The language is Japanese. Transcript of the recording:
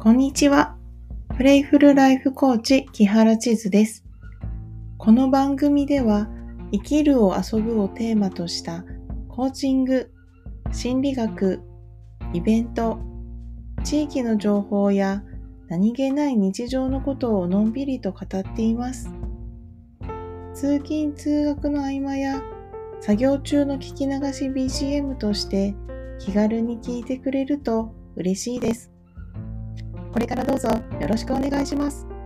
こんにちは。プレイフルライフコーチ木原千鶴です。この番組では生きるを遊ぶをテーマとしたコーチング、心理学、イベント、地域の情報や何気ない日常のことをのんびりと語っています。通勤通学の合間や作業中の聞き流し BGM として気軽に聞いてくれると嬉しいです。これからどうぞよろしくお願いします。